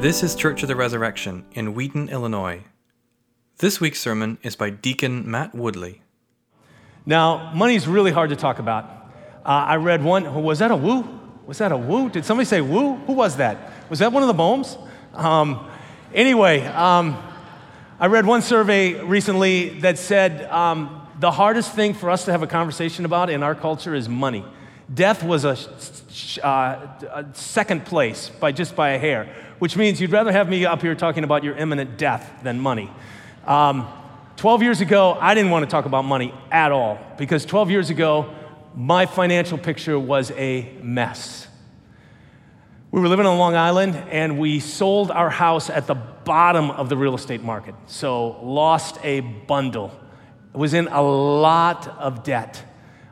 This is Church of the Resurrection in Wheaton, Illinois. This week's sermon is by Deacon Matt Woodley. Now, money's really hard to talk about. Uh, I read one, was that a woo? Was that a woo? Did somebody say woo? Who was that? Was that one of the Bohms? Um, anyway, um, I read one survey recently that said um, the hardest thing for us to have a conversation about in our culture is money. Death was a, uh, a second place by just by a hair, which means you'd rather have me up here talking about your imminent death than money. Um, 12 years ago, I didn't want to talk about money at all because 12 years ago, my financial picture was a mess. We were living on Long Island and we sold our house at the bottom of the real estate market. So, lost a bundle. Was in a lot of debt.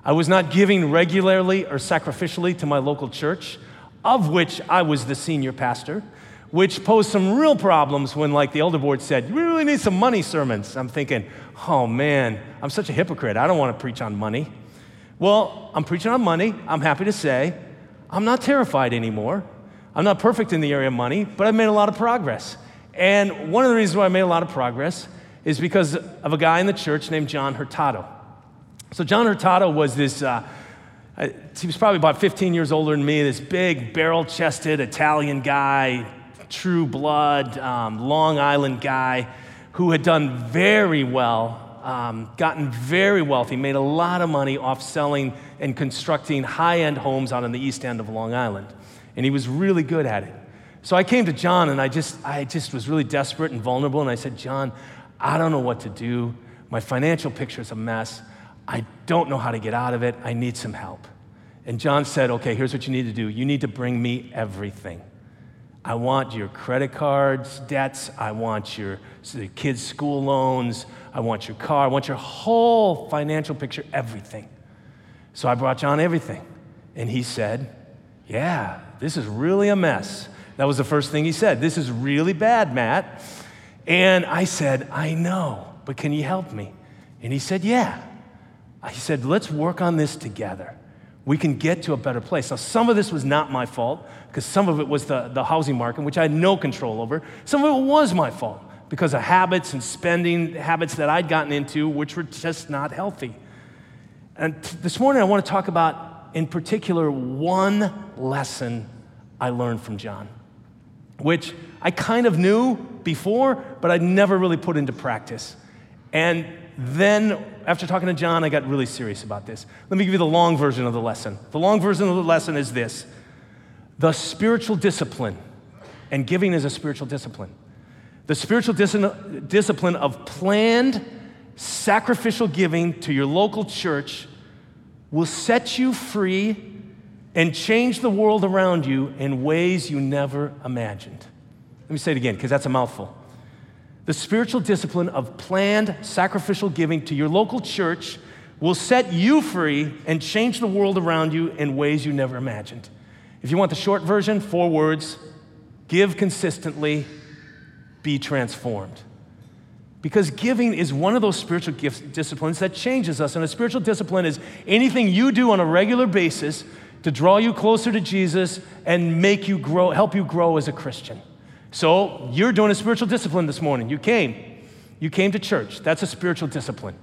I was not giving regularly or sacrificially to my local church, of which I was the senior pastor, which posed some real problems when, like, the elder board said, You really need some money sermons. I'm thinking, Oh man, I'm such a hypocrite. I don't want to preach on money. Well, I'm preaching on money. I'm happy to say I'm not terrified anymore. I'm not perfect in the area of money, but I've made a lot of progress. And one of the reasons why I made a lot of progress is because of a guy in the church named John Hurtado. So, John Hurtado was this, uh, he was probably about 15 years older than me, this big, barrel chested Italian guy, true blood, um, Long Island guy who had done very well, um, gotten very wealthy, made a lot of money off selling and constructing high end homes out on the east end of Long Island. And he was really good at it. So I came to John and I just, I just was really desperate and vulnerable. And I said, John, I don't know what to do. My financial picture is a mess. I don't know how to get out of it. I need some help. And John said, Okay, here's what you need to do you need to bring me everything. I want your credit cards, debts. I want your kids' school loans. I want your car. I want your whole financial picture, everything. So I brought John everything. And he said, Yeah, this is really a mess. That was the first thing he said. This is really bad, Matt. And I said, I know, but can you help me? And he said, Yeah. He said, Let's work on this together. We can get to a better place. Now, some of this was not my fault because some of it was the, the housing market, which I had no control over. Some of it was my fault because of habits and spending habits that I'd gotten into, which were just not healthy. And t- this morning, I want to talk about, in particular, one lesson I learned from John, which I kind of knew before, but I'd never really put into practice. And then, after talking to John, I got really serious about this. Let me give you the long version of the lesson. The long version of the lesson is this the spiritual discipline, and giving is a spiritual discipline. The spiritual dis- discipline of planned sacrificial giving to your local church will set you free and change the world around you in ways you never imagined. Let me say it again, because that's a mouthful the spiritual discipline of planned sacrificial giving to your local church will set you free and change the world around you in ways you never imagined. If you want the short version, four words give consistently, be transformed. Because giving is one of those spiritual gifts, disciplines that changes us. And a spiritual discipline is anything you do on a regular basis to draw you closer to Jesus and make you grow, help you grow as a Christian. So you're doing a spiritual discipline this morning. You came. You came to church. That's a spiritual discipline.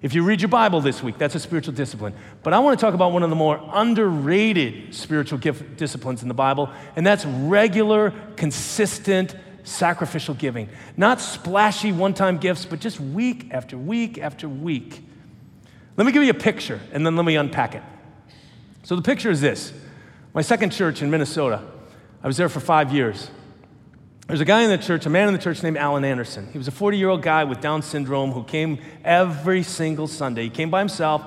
If you read your Bible this week, that's a spiritual discipline. But I want to talk about one of the more underrated spiritual gift disciplines in the Bible, and that's regular, consistent, sacrificial giving. Not splashy one time gifts, but just week after week after week. Let me give you a picture, and then let me unpack it. So the picture is this my second church in Minnesota. I was there for five years. There's a guy in the church, a man in the church named Alan Anderson. He was a 40 year old guy with Down syndrome who came every single Sunday. He came by himself,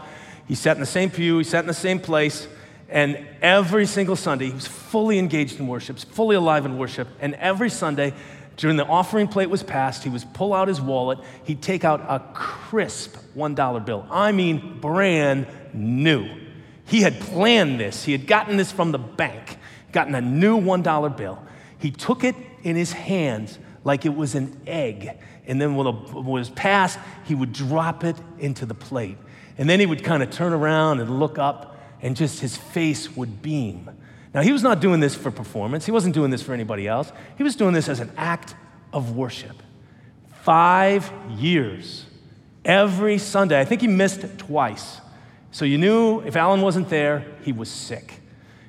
he sat in the same pew, he sat in the same place, and every single Sunday, he was fully engaged in worship, fully alive in worship. And every Sunday, during the offering plate was passed, he would pull out his wallet, he'd take out a crisp $1 bill. I mean, brand new. He had planned this, he had gotten this from the bank, gotten a new $1 bill. He took it in his hands like it was an egg. And then when it was passed, he would drop it into the plate. And then he would kind of turn around and look up, and just his face would beam. Now, he was not doing this for performance, he wasn't doing this for anybody else. He was doing this as an act of worship. Five years, every Sunday. I think he missed twice. So you knew if Alan wasn't there, he was sick.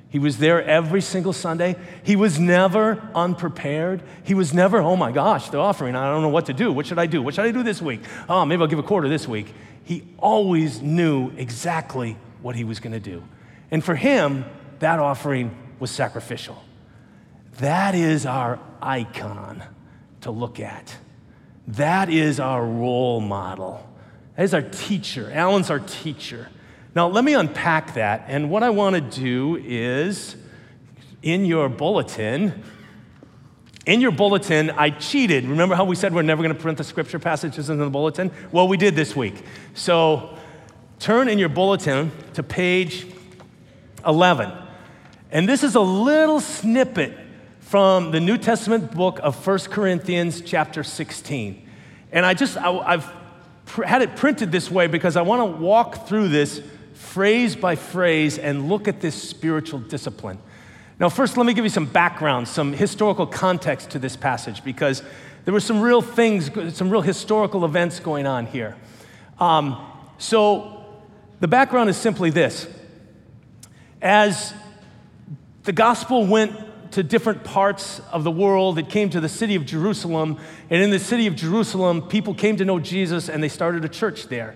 He was there every single Sunday. He was never unprepared. He was never, oh my gosh, the offering, I don't know what to do. What should I do? What should I do this week? Oh, maybe I'll give a quarter this week. He always knew exactly what he was going to do. And for him, that offering was sacrificial. That is our icon to look at. That is our role model. That is our teacher. Alan's our teacher. Now, let me unpack that. And what I want to do is in your bulletin, in your bulletin, I cheated. Remember how we said we're never going to print the scripture passages in the bulletin? Well, we did this week. So turn in your bulletin to page 11. And this is a little snippet from the New Testament book of 1 Corinthians, chapter 16. And I just, I, have had it printed this way because I want to walk through this phrase by phrase and look at this spiritual discipline. Now, first, let me give you some background, some historical context to this passage because there were some real things, some real historical events going on here. Um, so, the background is simply this as the gospel went to different parts of the world. It came to the city of Jerusalem. And in the city of Jerusalem, people came to know Jesus and they started a church there.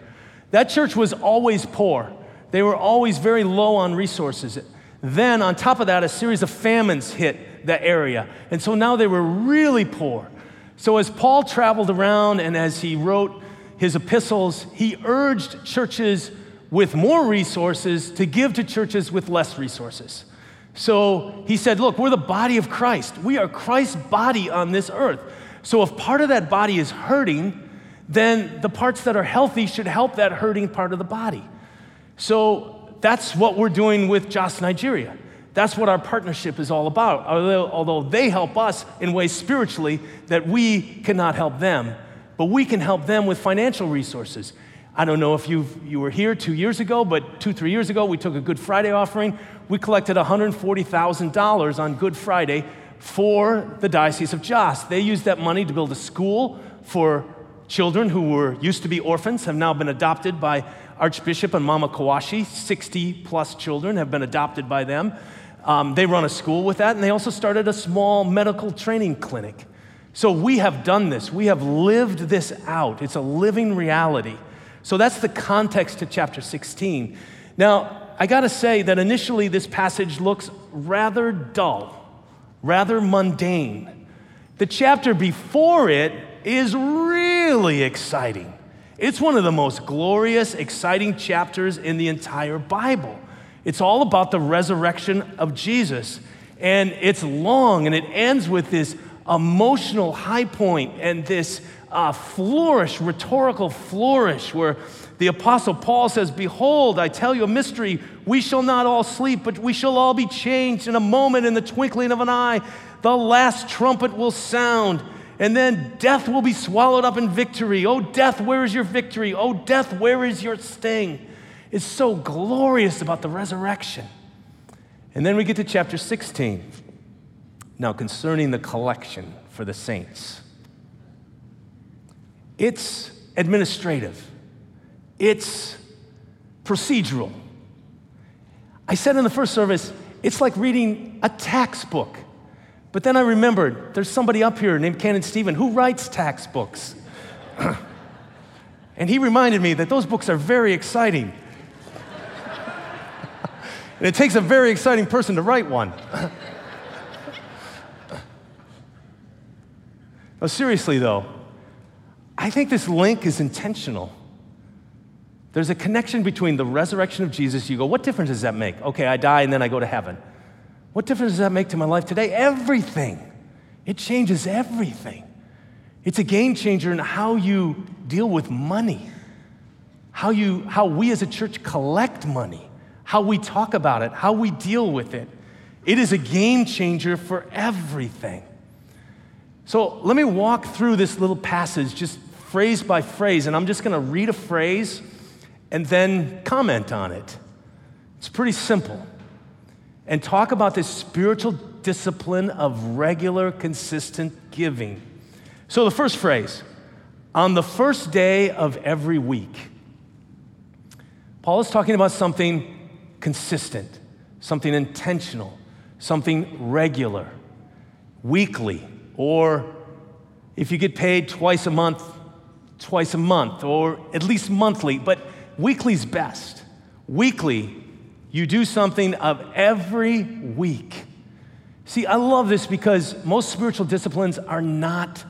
That church was always poor, they were always very low on resources. Then, on top of that, a series of famines hit that area. And so now they were really poor. So, as Paul traveled around and as he wrote his epistles, he urged churches with more resources to give to churches with less resources. So he said, Look, we're the body of Christ. We are Christ's body on this earth. So if part of that body is hurting, then the parts that are healthy should help that hurting part of the body. So that's what we're doing with JOS Nigeria. That's what our partnership is all about. Although, although they help us in ways spiritually that we cannot help them, but we can help them with financial resources. I don't know if you you were here two years ago, but two, three years ago, we took a Good Friday offering. We collected $140,000 on Good Friday for the Diocese of Jos. They used that money to build a school for children who were used to be orphans, have now been adopted by Archbishop and Mama Kwashi. 60 plus children have been adopted by them. Um, they run a school with that, and they also started a small medical training clinic. So we have done this. We have lived this out. It's a living reality. So that's the context to chapter 16. Now, I got to say that initially this passage looks rather dull, rather mundane. The chapter before it is really exciting. It's one of the most glorious, exciting chapters in the entire Bible. It's all about the resurrection of Jesus. And it's long and it ends with this emotional high point and this uh, flourish, rhetorical flourish, where the Apostle Paul says, Behold, I tell you a mystery. We shall not all sleep, but we shall all be changed in a moment, in the twinkling of an eye. The last trumpet will sound, and then death will be swallowed up in victory. Oh, death, where is your victory? Oh, death, where is your sting? It's so glorious about the resurrection. And then we get to chapter 16. Now, concerning the collection for the saints. It's administrative, it's procedural. I said in the first service, it's like reading a tax book. But then I remembered there's somebody up here named Canon Stephen who writes tax books. and he reminded me that those books are very exciting. and it takes a very exciting person to write one. no, seriously though, I think this link is intentional. There's a connection between the resurrection of Jesus. You go, what difference does that make? Okay, I die and then I go to heaven. What difference does that make to my life today? Everything. It changes everything. It's a game changer in how you deal with money, how, you, how we as a church collect money, how we talk about it, how we deal with it. It is a game changer for everything. So let me walk through this little passage just phrase by phrase, and I'm just going to read a phrase and then comment on it. It's pretty simple. And talk about this spiritual discipline of regular, consistent giving. So, the first phrase on the first day of every week, Paul is talking about something consistent, something intentional, something regular, weekly, or if you get paid twice a month, twice a month, or at least monthly, but weekly's best. Weekly, you do something of every week. See, I love this because most spiritual disciplines are not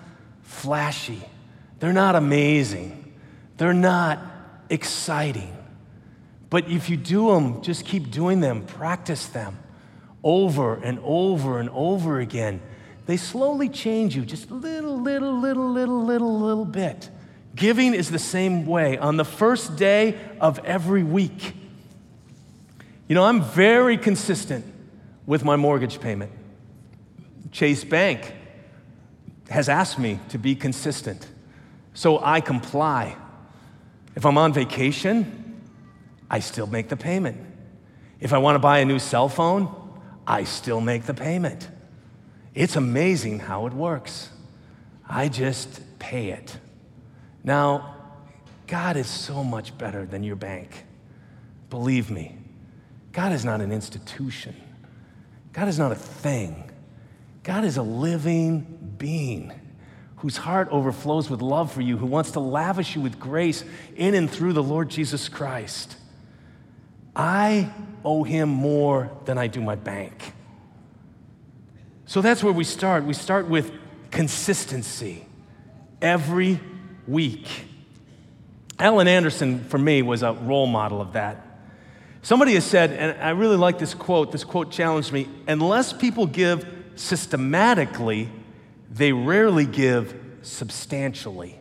flashy, they're not amazing, they're not exciting. But if you do them, just keep doing them, practice them over and over and over again. They slowly change you, just little, little, little, little, little, little bit. Giving is the same way. On the first day of every week, you know, I'm very consistent with my mortgage payment. Chase Bank has asked me to be consistent, so I comply. If I'm on vacation, I still make the payment. If I want to buy a new cell phone, I still make the payment. It's amazing how it works. I just pay it. Now, God is so much better than your bank. Believe me. God is not an institution, God is not a thing. God is a living being whose heart overflows with love for you, who wants to lavish you with grace in and through the Lord Jesus Christ. I owe him more than I do my bank. So that's where we start. We start with consistency every week. Alan Anderson, for me, was a role model of that. Somebody has said, and I really like this quote, this quote challenged me unless people give systematically, they rarely give substantially.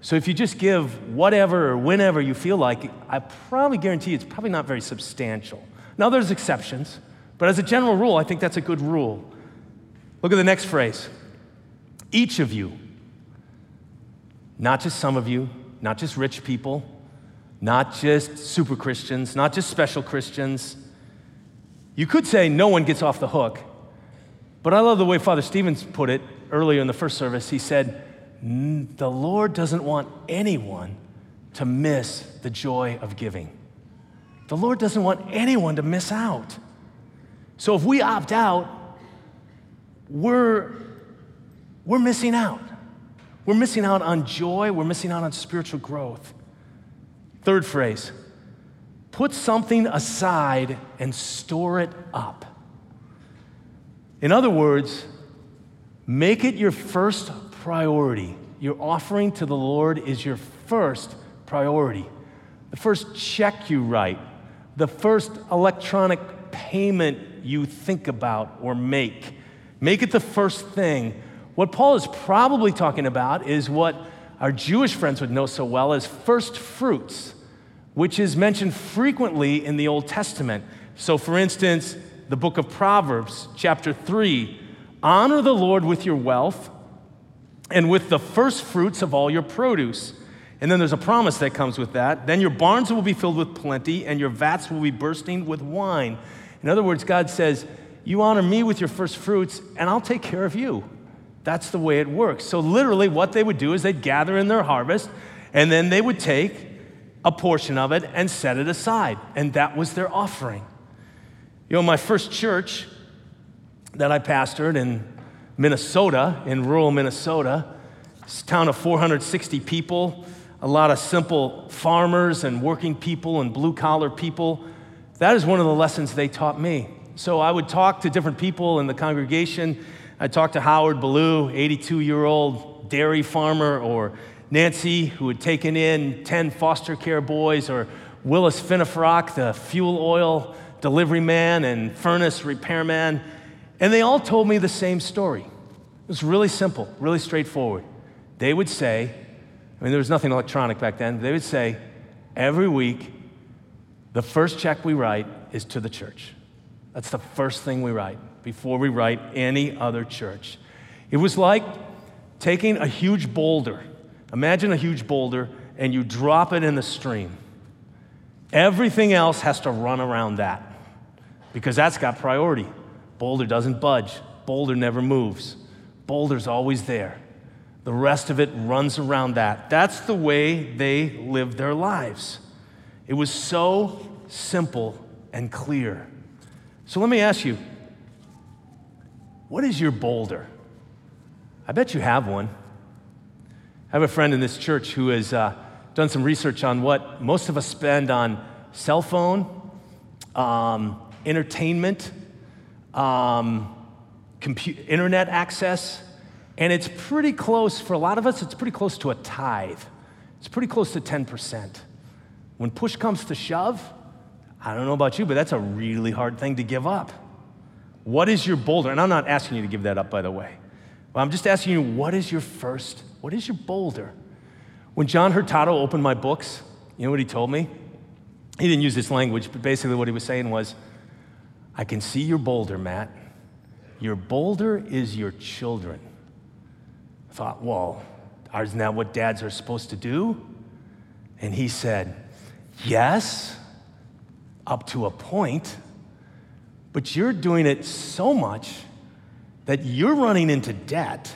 So if you just give whatever or whenever you feel like, I probably guarantee it's probably not very substantial. Now, there's exceptions, but as a general rule, I think that's a good rule. Look at the next phrase each of you, not just some of you, not just rich people, not just super Christians, not just special Christians. You could say no one gets off the hook, but I love the way Father Stevens put it earlier in the first service. He said, The Lord doesn't want anyone to miss the joy of giving. The Lord doesn't want anyone to miss out. So if we opt out, we're, we're missing out. We're missing out on joy, we're missing out on spiritual growth. Third phrase put something aside and store it up. In other words, make it your first priority. Your offering to the Lord is your first priority. The first check you write, the first electronic payment you think about or make. Make it the first thing. What Paul is probably talking about is what our Jewish friends would know so well as first fruits which is mentioned frequently in the Old Testament. So, for instance, the book of Proverbs, chapter 3 honor the Lord with your wealth and with the first fruits of all your produce. And then there's a promise that comes with that. Then your barns will be filled with plenty, and your vats will be bursting with wine. In other words, God says, You honor me with your first fruits, and I'll take care of you. That's the way it works. So, literally, what they would do is they'd gather in their harvest, and then they would take a portion of it and set it aside. And that was their offering. You know, my first church that I pastored in Minnesota, in rural Minnesota, it's a town of 460 people, a lot of simple farmers and working people and blue collar people. That is one of the lessons they taught me. So I would talk to different people in the congregation. I talked to Howard Ballou, 82 year old dairy farmer, or Nancy, who had taken in 10 foster care boys, or Willis Finnefrock, the fuel oil delivery man and furnace repairman. And they all told me the same story. It was really simple, really straightforward. They would say, I mean, there was nothing electronic back then, they would say, every week, the first check we write is to the church. That's the first thing we write before we write any other church. It was like taking a huge boulder Imagine a huge boulder and you drop it in the stream. Everything else has to run around that. because that's got priority. Boulder doesn't budge, Boulder never moves. Boulder's always there. The rest of it runs around that. That's the way they lived their lives. It was so simple and clear. So let me ask you what is your boulder? I bet you have one. I have a friend in this church who has uh, done some research on what most of us spend on cell phone, um, entertainment, um, compu- internet access, and it's pretty close, for a lot of us, it's pretty close to a tithe. It's pretty close to 10%. When push comes to shove, I don't know about you, but that's a really hard thing to give up. What is your boulder? And I'm not asking you to give that up, by the way. But I'm just asking you, what is your first, what is your boulder? When John Hurtado opened my books, you know what he told me? He didn't use this language, but basically what he was saying was, I can see your boulder, Matt. Your boulder is your children. I thought, well, isn't that what dads are supposed to do? And he said, yes, up to a point, but you're doing it so much that you're running into debt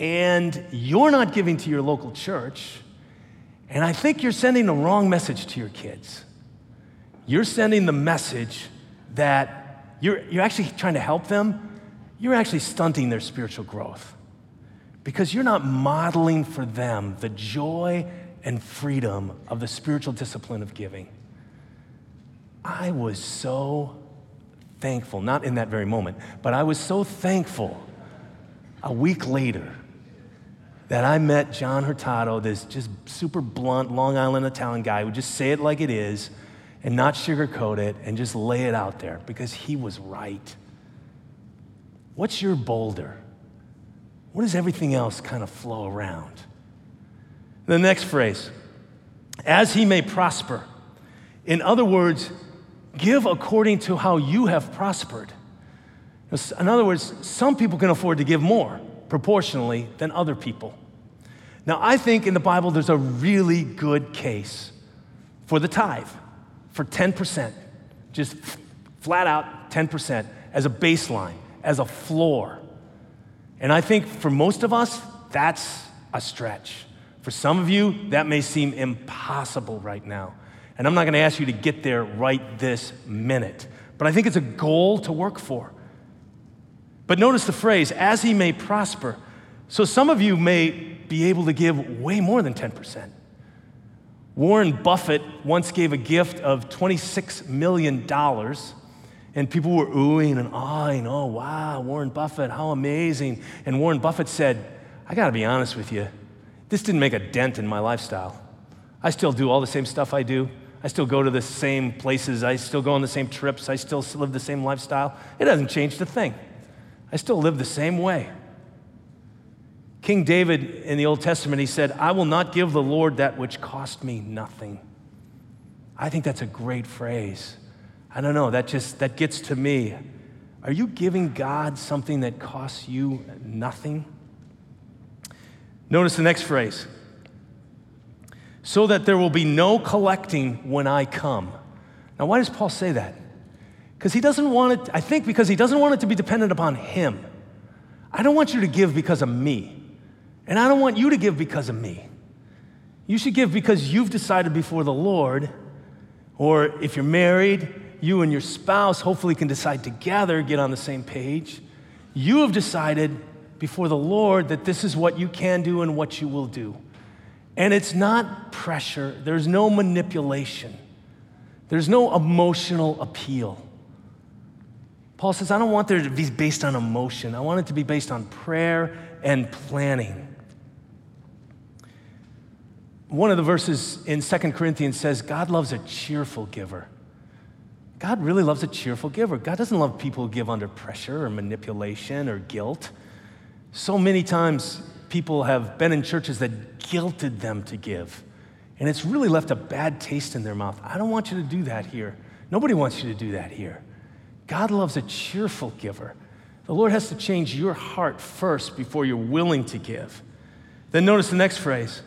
and you're not giving to your local church. And I think you're sending the wrong message to your kids. You're sending the message that you're, you're actually trying to help them, you're actually stunting their spiritual growth because you're not modeling for them the joy and freedom of the spiritual discipline of giving. I was so thankful, not in that very moment, but I was so thankful a week later that I met John Hurtado, this just super blunt Long Island Italian guy who would just say it like it is and not sugarcoat it and just lay it out there because he was right. What's your boulder? What does everything else kind of flow around? The next phrase, as he may prosper. In other words, give according to how you have prospered. In other words, some people can afford to give more proportionally than other people. Now, I think in the Bible there's a really good case for the tithe, for 10%, just flat out 10% as a baseline, as a floor. And I think for most of us, that's a stretch. For some of you, that may seem impossible right now. And I'm not going to ask you to get there right this minute, but I think it's a goal to work for. But notice the phrase, as he may prosper. So some of you may be able to give way more than 10%. Warren Buffett once gave a gift of $26 million and people were oohing and awing, oh, wow, Warren Buffett, how amazing. And Warren Buffett said, I gotta be honest with you, this didn't make a dent in my lifestyle. I still do all the same stuff I do. I still go to the same places. I still go on the same trips. I still live the same lifestyle. It hasn't changed a thing. I still live the same way. King David in the Old Testament, he said, I will not give the Lord that which cost me nothing. I think that's a great phrase. I don't know, that just that gets to me. Are you giving God something that costs you nothing? Notice the next phrase. So that there will be no collecting when I come. Now, why does Paul say that? Because he doesn't want it, I think because he doesn't want it to be dependent upon him. I don't want you to give because of me. And I don't want you to give because of me. You should give because you've decided before the Lord, or if you're married, you and your spouse hopefully can decide together, get on the same page. You have decided before the Lord that this is what you can do and what you will do. And it's not pressure, there's no manipulation, there's no emotional appeal. Paul says, I don't want there to be based on emotion. I want it to be based on prayer and planning. One of the verses in Second Corinthians says, God loves a cheerful giver. God really loves a cheerful giver. God doesn't love people who give under pressure or manipulation or guilt. So many times people have been in churches that guilted them to give, and it's really left a bad taste in their mouth. I don't want you to do that here. Nobody wants you to do that here. God loves a cheerful giver. The Lord has to change your heart first before you're willing to give. Then notice the next phrase.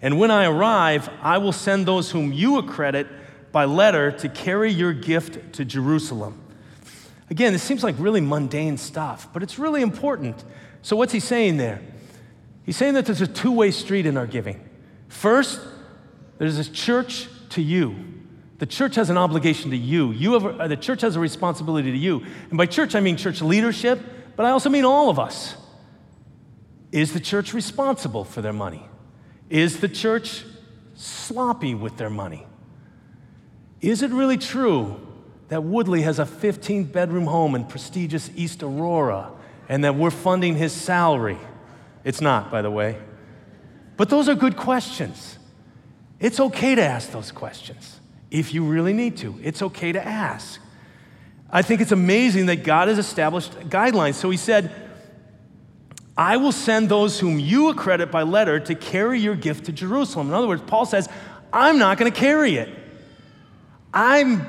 And when I arrive, I will send those whom you accredit by letter to carry your gift to Jerusalem. Again, this seems like really mundane stuff, but it's really important. So, what's he saying there? He's saying that there's a two way street in our giving. First, there's a church to you. The church has an obligation to you. you have a, the church has a responsibility to you. And by church, I mean church leadership, but I also mean all of us. Is the church responsible for their money? Is the church sloppy with their money? Is it really true that Woodley has a 15 bedroom home in prestigious East Aurora and that we're funding his salary? It's not, by the way. But those are good questions. It's okay to ask those questions if you really need to. It's okay to ask. I think it's amazing that God has established guidelines. So he said, I will send those whom you accredit by letter to carry your gift to Jerusalem. In other words, Paul says, I'm not going to carry it. I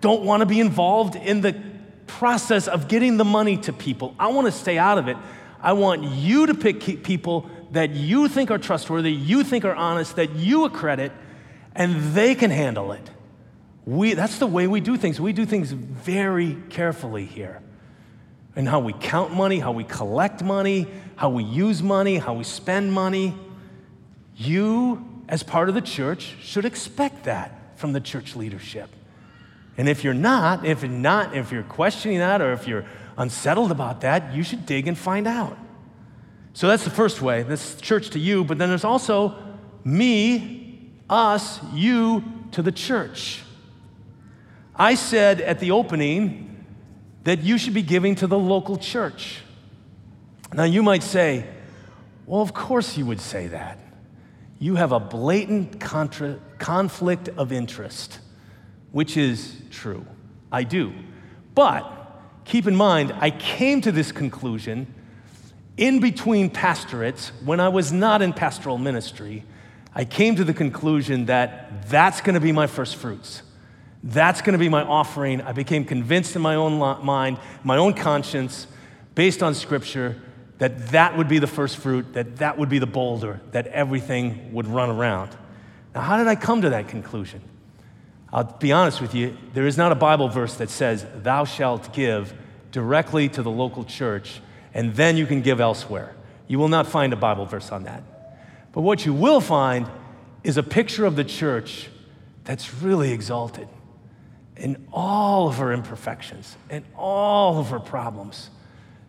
don't want to be involved in the process of getting the money to people. I want to stay out of it. I want you to pick people that you think are trustworthy, you think are honest, that you accredit, and they can handle it. We, that's the way we do things. We do things very carefully here. And how we count money, how we collect money, how we use money, how we spend money. You, as part of the church, should expect that from the church leadership. And if you're not, if you're not, if you're questioning that or if you're unsettled about that, you should dig and find out. So that's the first way. This church to you, but then there's also me, us, you to the church. I said at the opening that you should be giving to the local church. Now, you might say, well, of course you would say that. You have a blatant contra- conflict of interest, which is true. I do. But keep in mind, I came to this conclusion in between pastorates when I was not in pastoral ministry. I came to the conclusion that that's going to be my first fruits. That's going to be my offering. I became convinced in my own mind, my own conscience, based on scripture, that that would be the first fruit, that that would be the boulder, that everything would run around. Now, how did I come to that conclusion? I'll be honest with you, there is not a Bible verse that says, Thou shalt give directly to the local church, and then you can give elsewhere. You will not find a Bible verse on that. But what you will find is a picture of the church that's really exalted in all of her imperfections and all of her problems.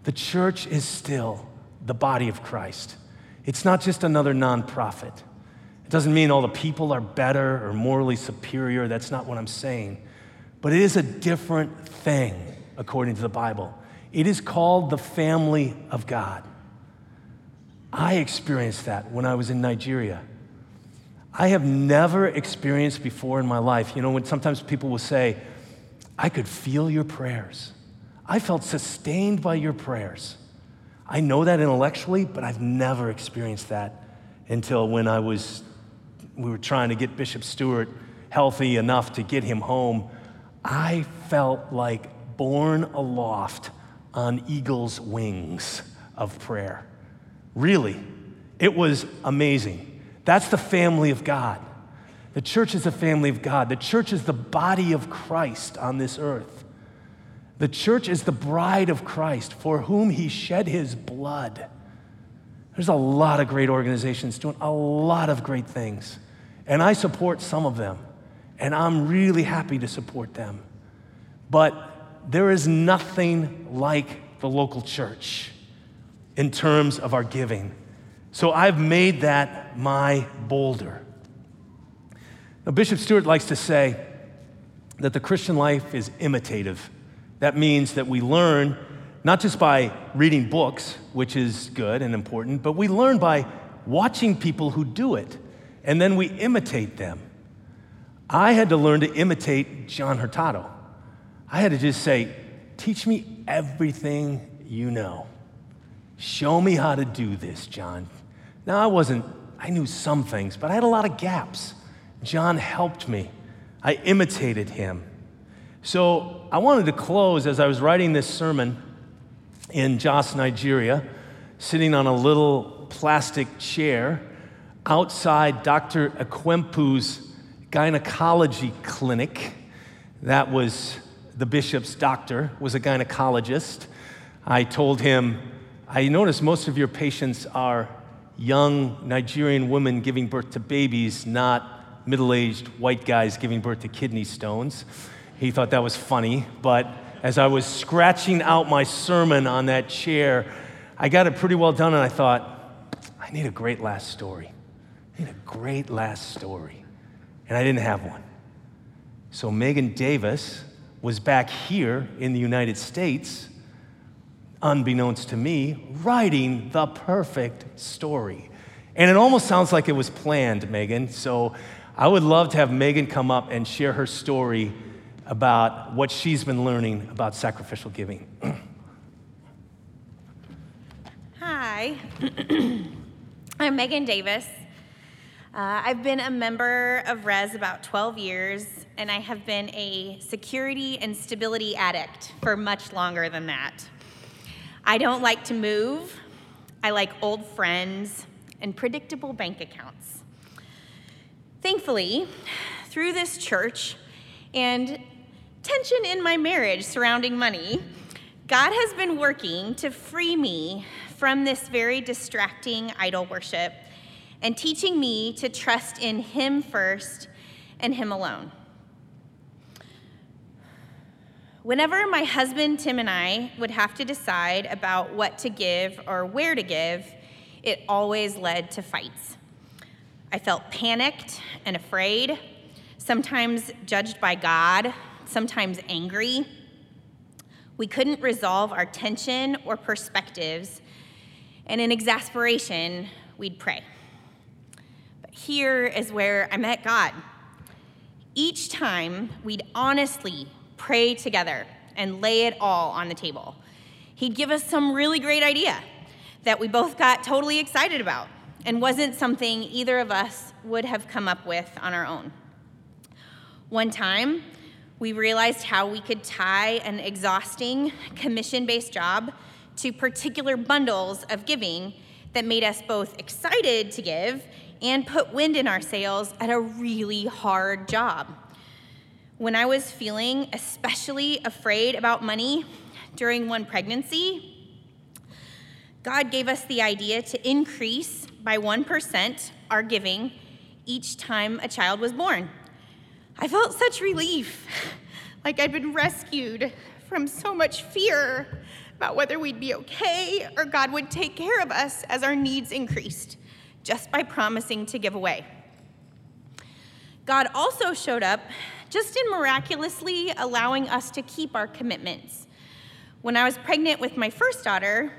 The church is still the body of Christ. It's not just another nonprofit. It doesn't mean all the people are better or morally superior. That's not what I'm saying. But it is a different thing, according to the Bible. It is called the family of God. I experienced that when I was in Nigeria. I have never experienced before in my life. You know, when sometimes people will say, I could feel your prayers. I felt sustained by your prayers. I know that intellectually, but I've never experienced that until when I was, we were trying to get Bishop Stewart healthy enough to get him home. I felt like borne aloft on eagle's wings of prayer. Really, it was amazing. That's the family of God. The church is the family of God. The church is the body of Christ on this earth. The church is the bride of Christ for whom he shed his blood. There's a lot of great organizations doing a lot of great things, and I support some of them, and I'm really happy to support them. But there is nothing like the local church in terms of our giving. So I've made that my boulder. Now, Bishop Stewart likes to say that the Christian life is imitative. That means that we learn not just by reading books, which is good and important, but we learn by watching people who do it, and then we imitate them. I had to learn to imitate John Hurtado. I had to just say, Teach me everything you know. Show me how to do this, John. Now, I wasn't, I knew some things, but I had a lot of gaps. John helped me. I imitated him. So I wanted to close as I was writing this sermon in Jos, Nigeria, sitting on a little plastic chair outside Dr. Ekwempu's gynecology clinic. That was the bishop's doctor, was a gynecologist. I told him, I notice most of your patients are young Nigerian women giving birth to babies, not middle aged white guys giving birth to kidney stones. He thought that was funny, but as I was scratching out my sermon on that chair, I got it pretty well done, and I thought, I need a great last story. I need a great last story. And I didn't have one. So Megan Davis was back here in the United States, unbeknownst to me, writing the perfect story. And it almost sounds like it was planned, Megan. So I would love to have Megan come up and share her story about what she's been learning about sacrificial giving. Hi, I'm Megan Davis. Uh, I've been a member of RES about 12 years, and I have been a security and stability addict for much longer than that. I don't like to move, I like old friends and predictable bank accounts. Thankfully, through this church and tension in my marriage surrounding money, God has been working to free me from this very distracting idol worship and teaching me to trust in Him first and Him alone. Whenever my husband Tim and I would have to decide about what to give or where to give, it always led to fights. I felt panicked and afraid, sometimes judged by God, sometimes angry. We couldn't resolve our tension or perspectives, and in exasperation, we'd pray. But here is where I met God. Each time, we'd honestly pray together and lay it all on the table. He'd give us some really great idea that we both got totally excited about and wasn't something either of us would have come up with on our own. One time, we realized how we could tie an exhausting commission based job to particular bundles of giving that made us both excited to give and put wind in our sails at a really hard job. When I was feeling especially afraid about money during one pregnancy, God gave us the idea to increase by 1% our giving each time a child was born. I felt such relief, like I'd been rescued from so much fear about whether we'd be okay or God would take care of us as our needs increased, just by promising to give away. God also showed up just in miraculously allowing us to keep our commitments. When I was pregnant with my first daughter,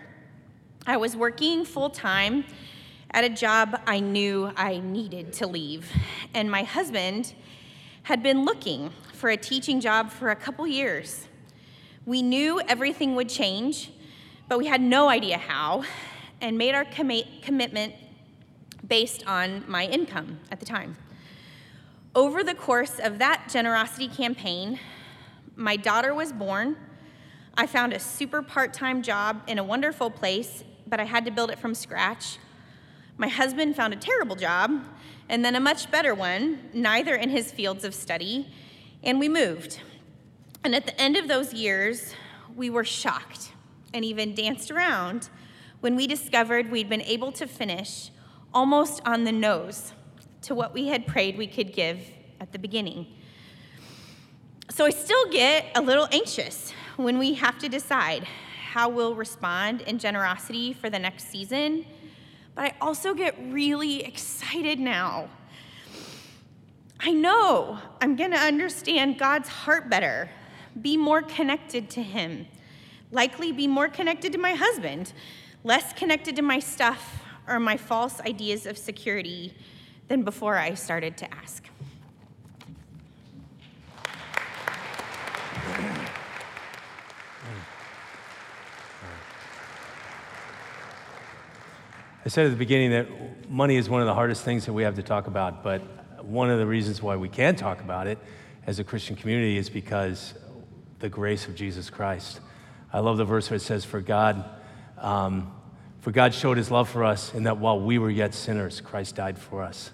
I was working full time at a job I knew I needed to leave, and my husband had been looking for a teaching job for a couple years. We knew everything would change, but we had no idea how, and made our commitment based on my income at the time. Over the course of that generosity campaign, my daughter was born. I found a super part time job in a wonderful place, but I had to build it from scratch. My husband found a terrible job, and then a much better one, neither in his fields of study, and we moved. And at the end of those years, we were shocked and even danced around when we discovered we'd been able to finish almost on the nose to what we had prayed we could give at the beginning. So I still get a little anxious when we have to decide how we'll respond in generosity for the next season but I also get really excited now. I know I'm going to understand God's heart better, be more connected to Him, likely be more connected to my husband, less connected to my stuff or my false ideas of security than before I started to ask. I said at the beginning that money is one of the hardest things that we have to talk about, but one of the reasons why we can talk about it as a Christian community is because the grace of Jesus Christ. I love the verse where it says, "For God, um, for God showed His love for us, in that while we were yet sinners, Christ died for us."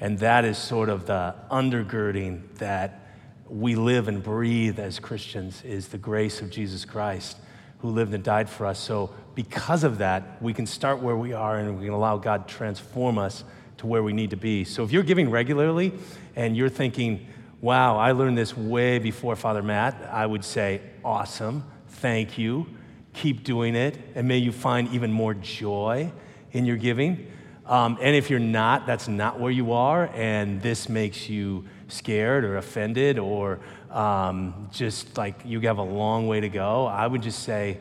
And that is sort of the undergirding that we live and breathe as Christians is the grace of Jesus Christ who lived and died for us. So because of that, we can start where we are and we can allow God to transform us to where we need to be. So if you're giving regularly and you're thinking, wow, I learned this way before Father Matt, I would say, awesome, thank you, keep doing it, and may you find even more joy in your giving. Um, and if you're not, that's not where you are, and this makes you scared or offended or um, just like you have a long way to go, I would just say,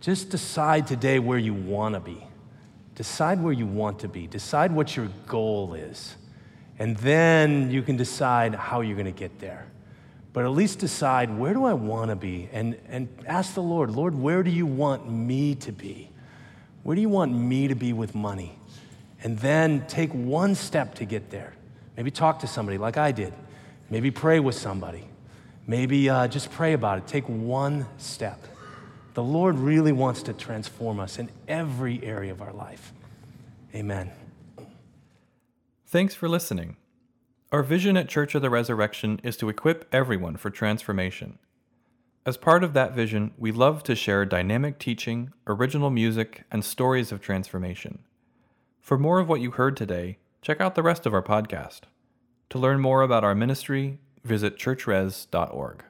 just decide today where you want to be. Decide where you want to be. Decide what your goal is. And then you can decide how you're going to get there. But at least decide where do I want to be? And, and ask the Lord, Lord, where do you want me to be? Where do you want me to be with money? And then take one step to get there. Maybe talk to somebody like I did. Maybe pray with somebody. Maybe uh, just pray about it. Take one step. The Lord really wants to transform us in every area of our life. Amen. Thanks for listening. Our vision at Church of the Resurrection is to equip everyone for transformation. As part of that vision, we love to share dynamic teaching, original music, and stories of transformation. For more of what you heard today, check out the rest of our podcast. To learn more about our ministry, visit churchres.org.